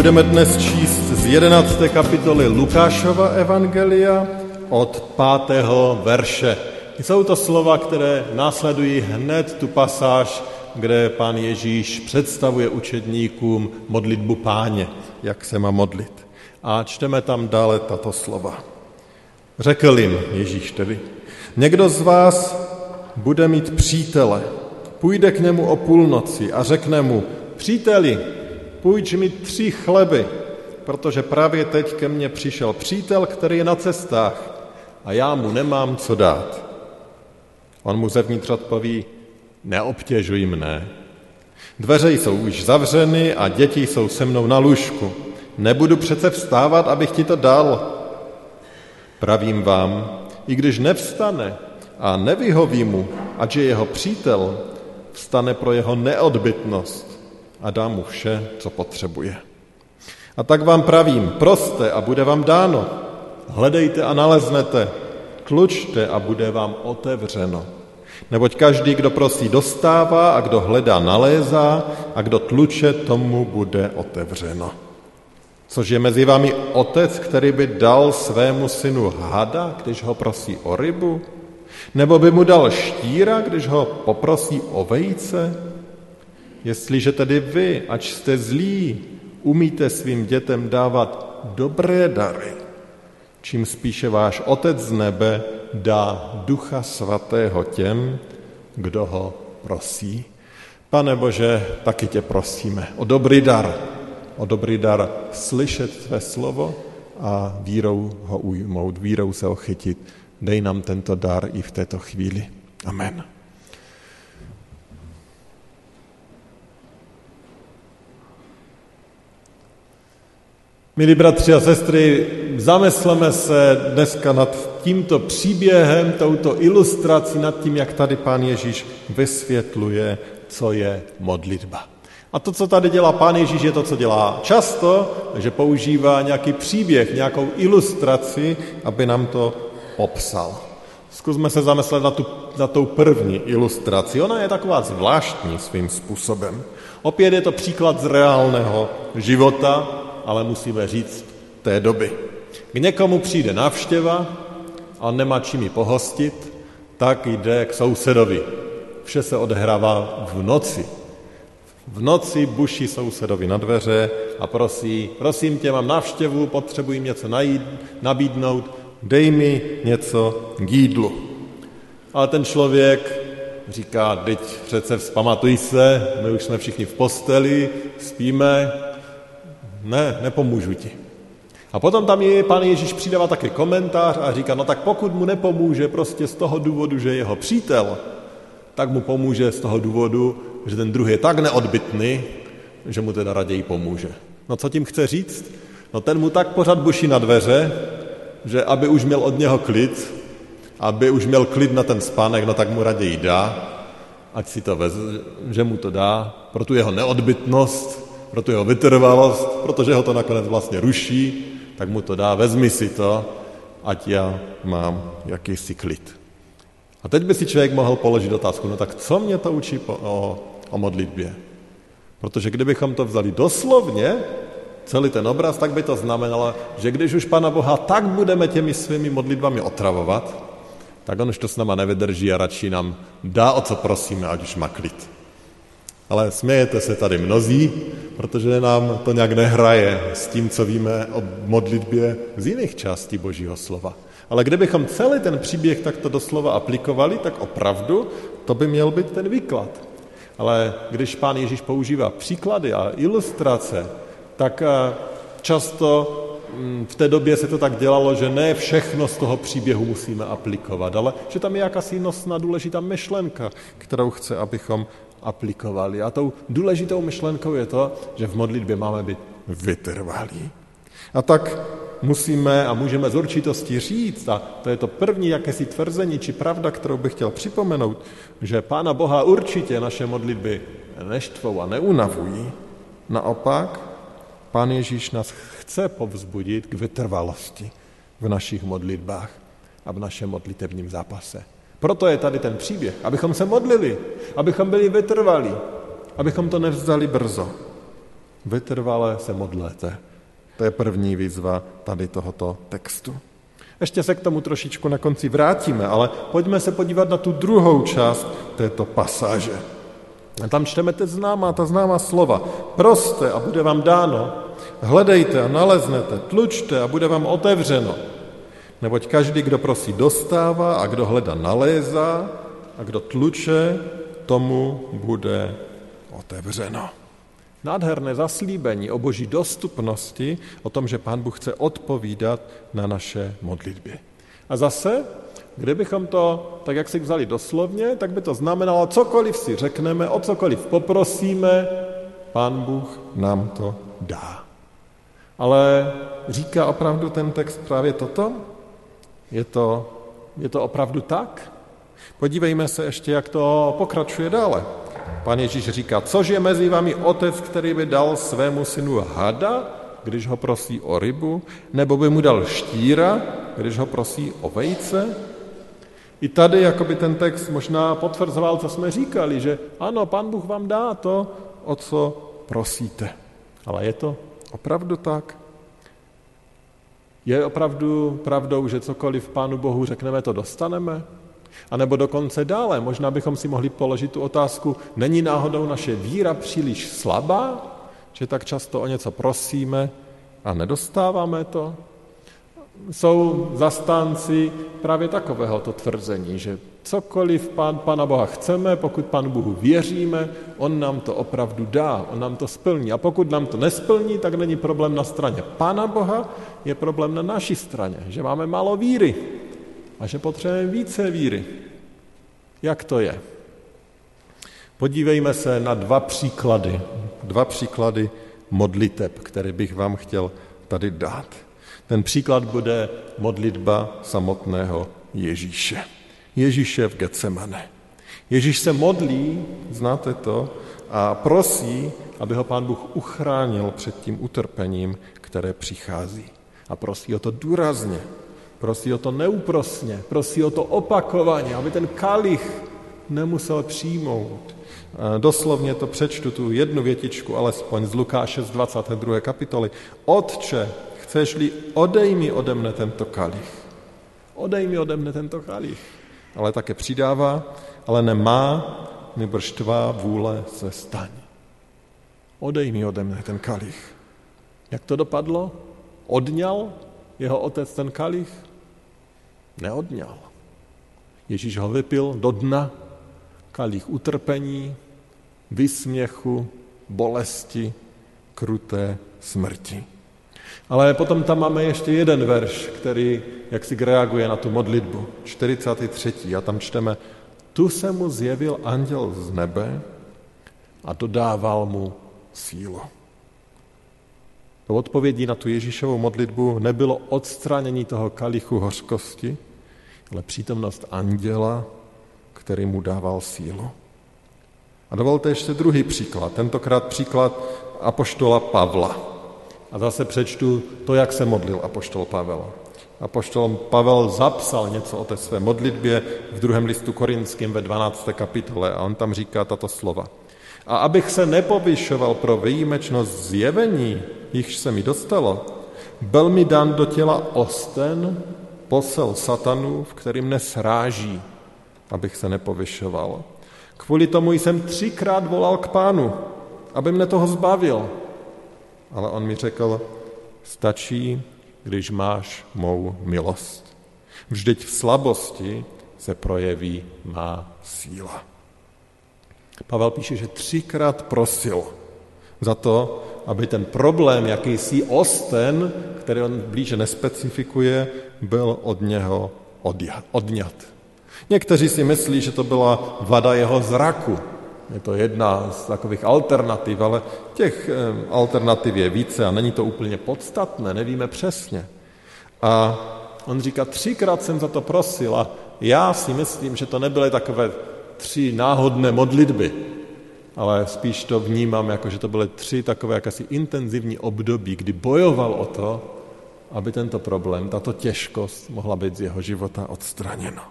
Budeme dnes číst z 11. kapitoly Lukášova Evangelia od 5. verše. Jsou to slova, které následují hned tu pasáž, kde pán Ježíš představuje učedníkům modlitbu páně, jak se má modlit. A čteme tam dále tato slova. Řekl jim Ježíš tedy, někdo z vás bude mít přítele, půjde k němu o půlnoci a řekne mu, příteli, půjč mi tři chleby, protože právě teď ke mně přišel přítel, který je na cestách a já mu nemám co dát. On mu zevnitř odpoví, neobtěžuj mne. Dveře jsou už zavřeny a děti jsou se mnou na lůžku. Nebudu přece vstávat, abych ti to dal. Pravím vám, i když nevstane a nevyhoví mu, ať je jeho přítel, vstane pro jeho neodbytnost a dá mu vše, co potřebuje. A tak vám pravím, proste a bude vám dáno. Hledejte a naleznete. Tlučte a bude vám otevřeno. Neboť každý, kdo prosí, dostává a kdo hledá, nalézá a kdo tluče, tomu bude otevřeno. Což je mezi vámi otec, který by dal svému synu hada, když ho prosí o rybu? Nebo by mu dal štíra, když ho poprosí o vejce? Jestliže tedy vy, ač jste zlí, umíte svým dětem dávat dobré dary, čím spíše váš Otec z nebe dá Ducha Svatého těm, kdo ho prosí. Pane Bože, taky tě prosíme o dobrý dar, o dobrý dar slyšet tvé slovo a vírou ho ujmout, vírou se ochytit. Dej nám tento dar i v této chvíli. Amen. Milí bratři a sestry, zamysleme se dneska nad tímto příběhem, touto ilustrací, nad tím, jak tady pán Ježíš vysvětluje, co je modlitba. A to, co tady dělá pán Ježíš, je to, co dělá často, že používá nějaký příběh, nějakou ilustraci, aby nám to popsal. Zkusme se zamyslet na, tu, na tou první ilustraci. Ona je taková zvláštní svým způsobem. Opět je to příklad z reálného života, ale musíme říct té doby. K někomu přijde návštěva a nemá čím ji pohostit, tak jde k sousedovi. Vše se odehrává v noci. V noci buší sousedovi na dveře a prosí, prosím tě, mám návštěvu, potřebuji něco najít, nabídnout, dej mi něco k jídlu. Ale ten člověk říká, teď přece vzpamatuj se, my už jsme všichni v posteli, spíme, ne, nepomůžu ti. A potom tam je pán Ježíš přidává také komentář a říká, no tak pokud mu nepomůže prostě z toho důvodu, že je jeho přítel, tak mu pomůže z toho důvodu, že ten druhý je tak neodbitný, že mu teda raději pomůže. No co tím chce říct? No ten mu tak pořád buší na dveře, že aby už měl od něho klid, aby už měl klid na ten spánek, no tak mu raději dá, ať si to veze, že mu to dá, pro tu jeho neodbitnost, pro tu jeho vytrvalost, protože ho to nakonec vlastně ruší, tak mu to dá, vezmi si to, ať já mám jakýsi klid. A teď by si člověk mohl položit otázku, no tak co mě to učí po, o, o modlitbě? Protože kdybychom to vzali doslovně, celý ten obraz, tak by to znamenalo, že když už Pana Boha tak budeme těmi svými modlitbami otravovat, tak on už to s náma nevydrží a radši nám dá, o co prosíme, ať už má klid. Ale smějete se tady mnozí, protože nám to nějak nehraje s tím, co víme o modlitbě z jiných částí Božího slova. Ale kdybychom celý ten příběh takto doslova aplikovali, tak opravdu to by měl být ten výklad. Ale když pán Ježíš používá příklady a ilustrace, tak eh, často mm, v té době se to tak dělalo, že ne všechno z toho příběhu musíme aplikovat, ale že tam je jakási nosná důležitá myšlenka, kterou chce, abychom aplikovali. A tou důležitou myšlenkou je to, že v modlitbě máme být vytrvalí. A tak musíme a můžeme z určitosti říct, a to je to první jakési tvrzení či pravda, kterou bych chtěl připomenout, že Pána Boha určitě naše modlitby neštvou a neunavují. Naopak, Pán Ježíš nás chce povzbudit k vytrvalosti v našich modlitbách a v našem modlitebním zápase. Proto je tady ten příběh, abychom se modlili, abychom byli vytrvalí, abychom to nevzdali brzo. Vytrvale se modlete. To je první výzva tady tohoto textu. Ještě se k tomu trošičku na konci vrátíme, ale pojďme se podívat na tu druhou část této pasáže. A tam čteme te známá, ta známá slova. Proste a bude vám dáno, hledejte a naleznete, tlučte a bude vám otevřeno. Neboť každý, kdo prosí, dostává a kdo hledá, nalézá a kdo tluče, tomu bude otevřeno. Nádherné zaslíbení o boží dostupnosti, o tom, že Pán Bůh chce odpovídat na naše modlitby. A zase, kdybychom to tak, jak si vzali doslovně, tak by to znamenalo, cokoliv si řekneme, o cokoliv poprosíme, Pán Bůh nám to dá. Ale říká opravdu ten text právě toto? Je to, je to opravdu tak? Podívejme se ještě, jak to pokračuje dále. Pan Ježíš říká, což je mezi vámi otec, který by dal svému synu hada, když ho prosí o rybu, nebo by mu dal štíra, když ho prosí o vejce? I tady jakoby ten text možná potvrzoval, co jsme říkali, že ano, pan Bůh vám dá to, o co prosíte. Ale je to opravdu tak? Je opravdu pravdou, že cokoliv Pánu Bohu řekneme, to dostaneme? A nebo dokonce dále, možná bychom si mohli položit tu otázku, není náhodou naše víra příliš slabá, že tak často o něco prosíme a nedostáváme to? Jsou zastánci právě takovéhoto tvrzení, že cokoliv pán, Pana Boha chceme, pokud Pánu Bohu věříme, On nám to opravdu dá, On nám to splní. A pokud nám to nesplní, tak není problém na straně Pána Boha, je problém na naší straně, že máme málo víry a že potřebujeme více víry. Jak to je? Podívejme se na dva příklady, dva příklady modliteb, které bych vám chtěl tady dát. Ten příklad bude modlitba samotného Ježíše. Ježíše v Getsemane. Ježíš se modlí, znáte to, a prosí, aby ho pán Bůh uchránil před tím utrpením, které přichází. A prosí o to důrazně, prosí o to neúprosně, prosí o to opakovaně, aby ten kalich nemusel přijmout. Doslovně to přečtu tu jednu větičku, alespoň z Lukáše z 22. kapitoly. Otče, chceš-li, odej mi ode mne tento kalich. Odej mi ode mne tento kalich. Ale také přidává, ale nemá, nebrž tvá vůle se staň. Odej mi ode mne ten kalich. Jak to dopadlo? Odňal jeho otec ten kalich? Neodňal. Ježíš ho vypil do dna, kalich utrpení, vysměchu, bolesti, kruté smrti. Ale potom tam máme ještě jeden verš, který jak si reaguje na tu modlitbu. 43. A tam čteme, tu se mu zjevil anděl z nebe a dodával mu sílu. To odpovědí na tu Ježíšovou modlitbu nebylo odstranění toho kalichu hořkosti, ale přítomnost anděla, který mu dával sílu. A dovolte ještě druhý příklad, tentokrát příklad apoštola Pavla. A zase přečtu to, jak se modlil apoštol Pavel. Apoštol Pavel zapsal něco o té své modlitbě v druhém listu korinském ve 12. kapitole a on tam říká tato slova. A abych se nepovyšoval pro výjimečnost zjevení, jichž se mi dostalo, byl mi dán do těla osten, posel satanu, v kterým mne sráží, abych se nepovyšoval. Kvůli tomu jsem třikrát volal k pánu, aby mne toho zbavil. Ale on mi řekl, stačí, když máš mou milost. Vždyť v slabosti se projeví má síla. Pavel píše, že třikrát prosil za to, aby ten problém, jakýsi osten, který on blíže nespecifikuje, byl od něho odňat. Někteří si myslí, že to byla vada jeho zraku. Je to jedna z takových alternativ, ale těch eh, alternativ je více a není to úplně podstatné, nevíme přesně. A on říká, třikrát jsem za to prosil a já si myslím, že to nebyly takové tři náhodné modlitby, ale spíš to vnímám jako, že to byly tři takové jakési intenzivní období, kdy bojoval o to, aby tento problém, tato těžkost mohla být z jeho života odstraněna.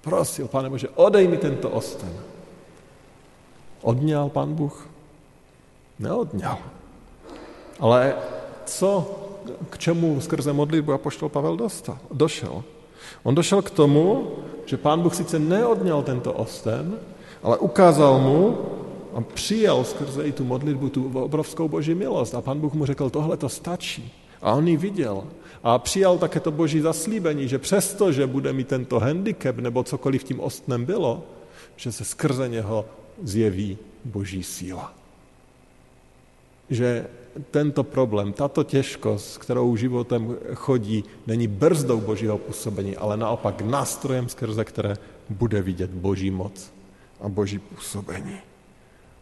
Prosil, pane Bože, odej mi tento osten. Odňal pan Bůh? Neodňal. Ale co, k čemu skrze modlitbu apoštol Pavel dostal, došel? On došel k tomu, že pán Bůh sice neodňal tento osten, ale ukázal mu a přijal skrze i tu modlitbu tu obrovskou boží milost. A pán Bůh mu řekl, tohle to stačí. A on ji viděl. A přijal také to boží zaslíbení, že přesto, že bude mít tento handicap nebo cokoliv tím ostnem bylo, že se skrze něho zjeví boží síla. Že tento problém, tato těžkost, kterou životem chodí, není brzdou božího působení, ale naopak nástrojem, skrze které bude vidět boží moc a boží působení.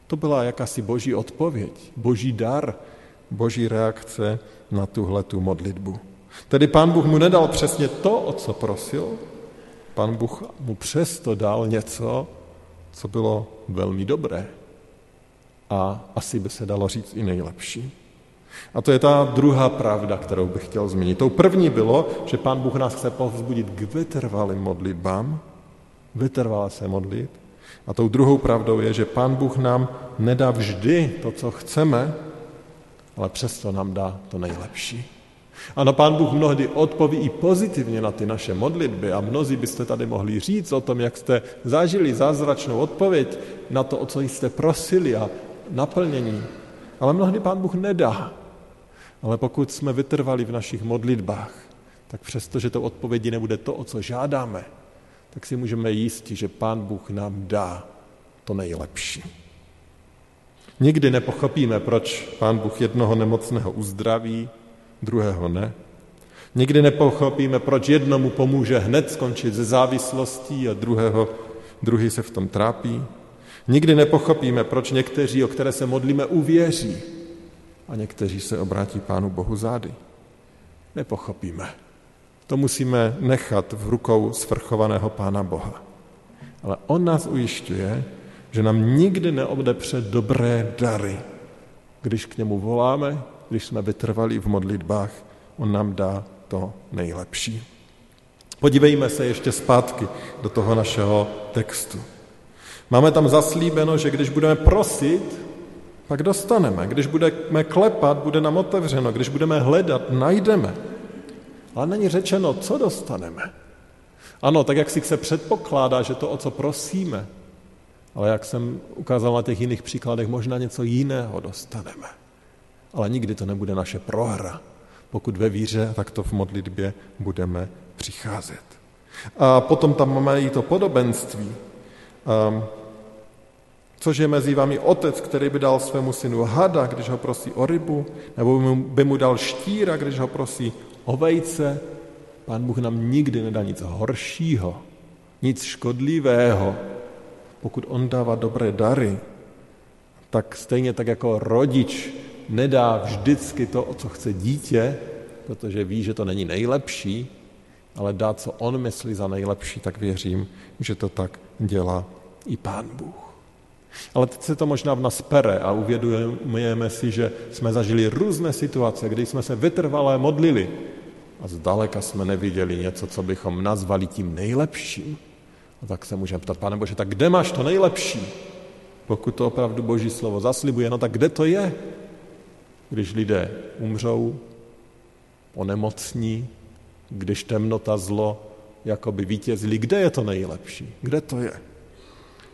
To byla jakási boží odpověď, boží dar, boží reakce na tuhle tu modlitbu. Tedy pán Bůh mu nedal přesně to, o co prosil, pán Bůh mu přesto dal něco, co bylo velmi dobré. A asi by se dalo říct i nejlepší. A to je ta druhá pravda, kterou bych chtěl zmínit. Tou první bylo, že pán Bůh nás chce povzbudit k vytrvalým modlitbám, vytrvalé se modlit. A tou druhou pravdou je, že pán Bůh nám nedá vždy to, co chceme, ale přesto nám dá to nejlepší. Ano, pán Bůh mnohdy odpoví i pozitivně na ty naše modlitby a mnozí byste tady mohli říct o tom, jak jste zažili zázračnou odpověď na to, o co jste prosili a naplnění. Ale mnohdy pán Bůh nedá. Ale pokud jsme vytrvali v našich modlitbách, tak přesto, že to odpovědi nebude to, o co žádáme, tak si můžeme jistit, že pán Bůh nám dá to nejlepší. Nikdy nepochopíme, proč pán Bůh jednoho nemocného uzdraví, druhého ne. Nikdy nepochopíme, proč jednomu pomůže hned skončit ze závislostí a druhého, druhý se v tom trápí. Nikdy nepochopíme, proč někteří, o které se modlíme, uvěří a někteří se obrátí Pánu Bohu zády. Nepochopíme. To musíme nechat v rukou svrchovaného Pána Boha. Ale On nás ujišťuje, že nám nikdy neodepře dobré dary. Když k němu voláme, když jsme vytrvali v modlitbách, on nám dá to nejlepší. Podívejme se ještě zpátky do toho našeho textu. Máme tam zaslíbeno, že když budeme prosit, pak dostaneme. Když budeme klepat, bude nám otevřeno. Když budeme hledat, najdeme. Ale není řečeno, co dostaneme. Ano, tak jak si se předpokládá, že to, o co prosíme, ale jak jsem ukázal na těch jiných příkladech, možná něco jiného dostaneme. Ale nikdy to nebude naše prohra, pokud ve víře, tak to v modlitbě budeme přicházet. A potom tam máme i to podobenství, um, což je mezi vámi otec, který by dal svému synu hada, když ho prosí o rybu, nebo by mu dal štíra, když ho prosí o vejce. Pán Bůh nám nikdy nedá nic horšího, nic škodlivého, pokud on dává dobré dary, tak stejně tak jako rodič nedá vždycky to, o co chce dítě, protože ví, že to není nejlepší, ale dá, co on myslí za nejlepší, tak věřím, že to tak dělá i Pán Bůh. Ale teď se to možná v nás pere a uvědomujeme si, že jsme zažili různé situace, kdy jsme se vytrvalé modlili a zdaleka jsme neviděli něco, co bychom nazvali tím nejlepším. A tak se můžeme ptat, pane Bože, tak kde máš to nejlepší? Pokud to opravdu Boží slovo zaslibuje, no tak kde to je? Když lidé umřou, onemocní, když temnota, zlo jakoby vítězili, kde je to nejlepší? Kde to je?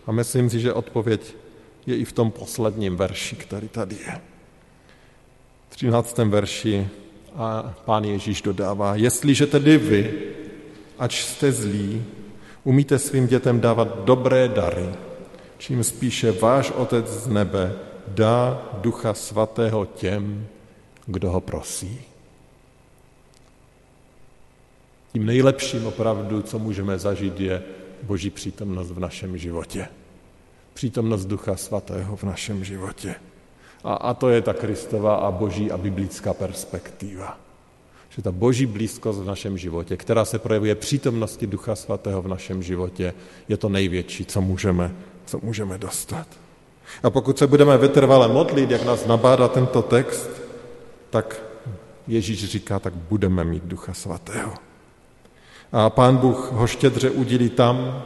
A myslím si, že odpověď je i v tom posledním verši, který tady je. V 13. verši a pán Ježíš dodává, jestliže tedy vy, ač jste zlí, Umíte svým dětem dávat dobré dary, čím spíše váš Otec z nebe dá Ducha Svatého těm, kdo ho prosí. Tím nejlepším opravdu, co můžeme zažít, je Boží přítomnost v našem životě. Přítomnost Ducha Svatého v našem životě. A, a to je ta Kristova a boží a biblická perspektiva že ta boží blízkost v našem životě, která se projevuje přítomnosti Ducha Svatého v našem životě, je to největší, co můžeme, co můžeme dostat. A pokud se budeme vytrvale modlit, jak nás nabádá tento text, tak Ježíš říká, tak budeme mít Ducha Svatého. A Pán Bůh ho štědře udělí tam,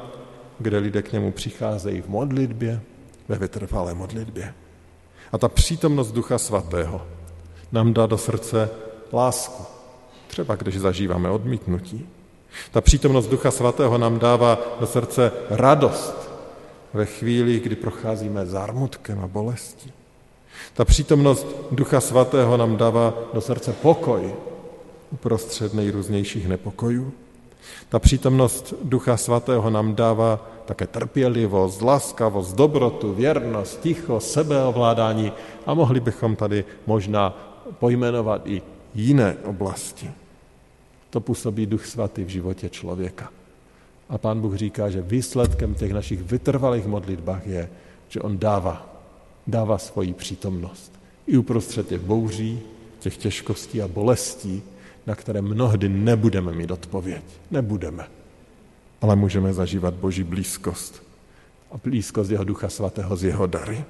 kde lidé k němu přicházejí v modlitbě, ve vytrvalé modlitbě. A ta přítomnost Ducha Svatého nám dá do srdce lásku, třeba když zažíváme odmítnutí. Ta přítomnost Ducha Svatého nám dává do srdce radost ve chvíli, kdy procházíme zármutkem a bolestí. Ta přítomnost Ducha Svatého nám dává do srdce pokoj uprostřed nejrůznějších nepokojů. Ta přítomnost Ducha Svatého nám dává také trpělivost, laskavost, dobrotu, věrnost, ticho, sebeovládání a mohli bychom tady možná pojmenovat i jiné oblasti. To působí Duch Svatý v životě člověka. A Pán Bůh říká, že výsledkem těch našich vytrvalých modlitbách je, že On dává, dává svoji přítomnost. I uprostřed těch bouří, těch těžkostí a bolestí, na které mnohdy nebudeme mít odpověď. Nebudeme. Ale můžeme zažívat Boží blízkost. A blízkost jeho Ducha Svatého z jeho dary.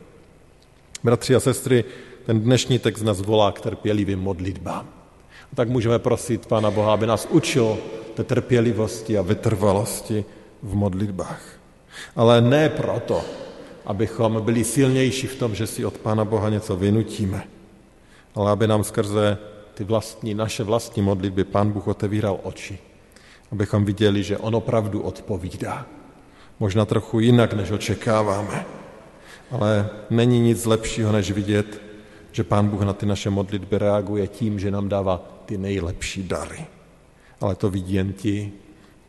Bratři a sestry, ten dnešní text nás volá k trpělivým modlitbám. A tak můžeme prosit Pána Boha, aby nás učil té trpělivosti a vytrvalosti v modlitbách. Ale ne proto, abychom byli silnější v tom, že si od Pána Boha něco vynutíme, ale aby nám skrze ty vlastní, naše vlastní modlitby Pán Bůh otevíral oči, abychom viděli, že On opravdu odpovídá. Možná trochu jinak, než očekáváme, ale není nic lepšího, než vidět, že Pán Bůh na ty naše modlitby reaguje tím, že nám dává ty nejlepší dary. Ale to vidí jen ti,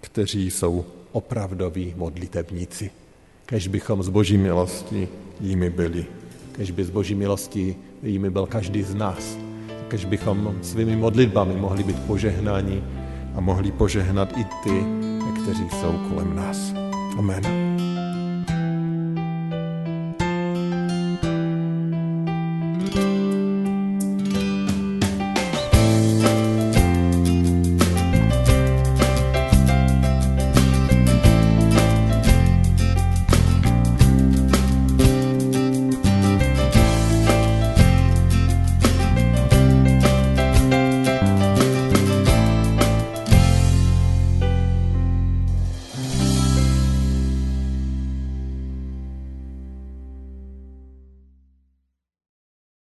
kteří jsou opravdoví modlitebníci. Kež bychom z boží milosti jimi byli. Kež by z boží milosti jimi byl každý z nás kež bychom svými modlitbami mohli být požehnáni a mohli požehnat i ty, kteří jsou kolem nás. Amen.